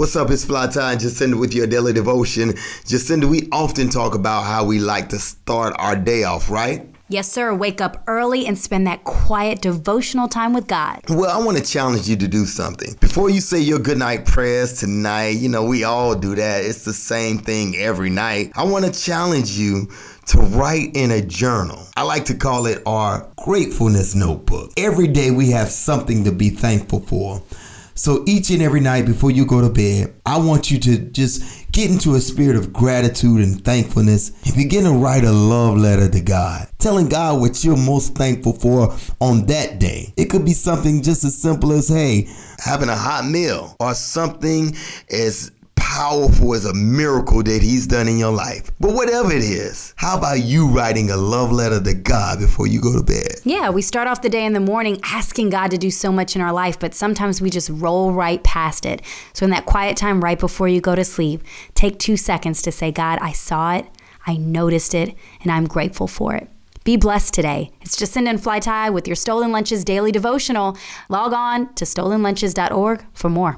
What's up? It's Fly Time Jacinda with your daily devotion. Jacinda, we often talk about how we like to start our day off, right? Yes, sir. Wake up early and spend that quiet devotional time with God. Well, I want to challenge you to do something. Before you say your goodnight prayers tonight, you know, we all do that. It's the same thing every night. I want to challenge you to write in a journal. I like to call it our gratefulness notebook. Every day we have something to be thankful for. So each and every night before you go to bed, I want you to just get into a spirit of gratitude and thankfulness and begin to write a love letter to God, telling God what you're most thankful for on that day. It could be something just as simple as, hey, having a hot meal or something as powerful as a miracle that he's done in your life. But whatever it is, how about you writing a love letter to God before you go to bed? Yeah, we start off the day in the morning asking God to do so much in our life, but sometimes we just roll right past it. So, in that quiet time right before you go to sleep, take two seconds to say, God, I saw it, I noticed it, and I'm grateful for it. Be blessed today. It's Jacinda and Fly Tie with your Stolen Lunches daily devotional. Log on to stolenlunches.org for more.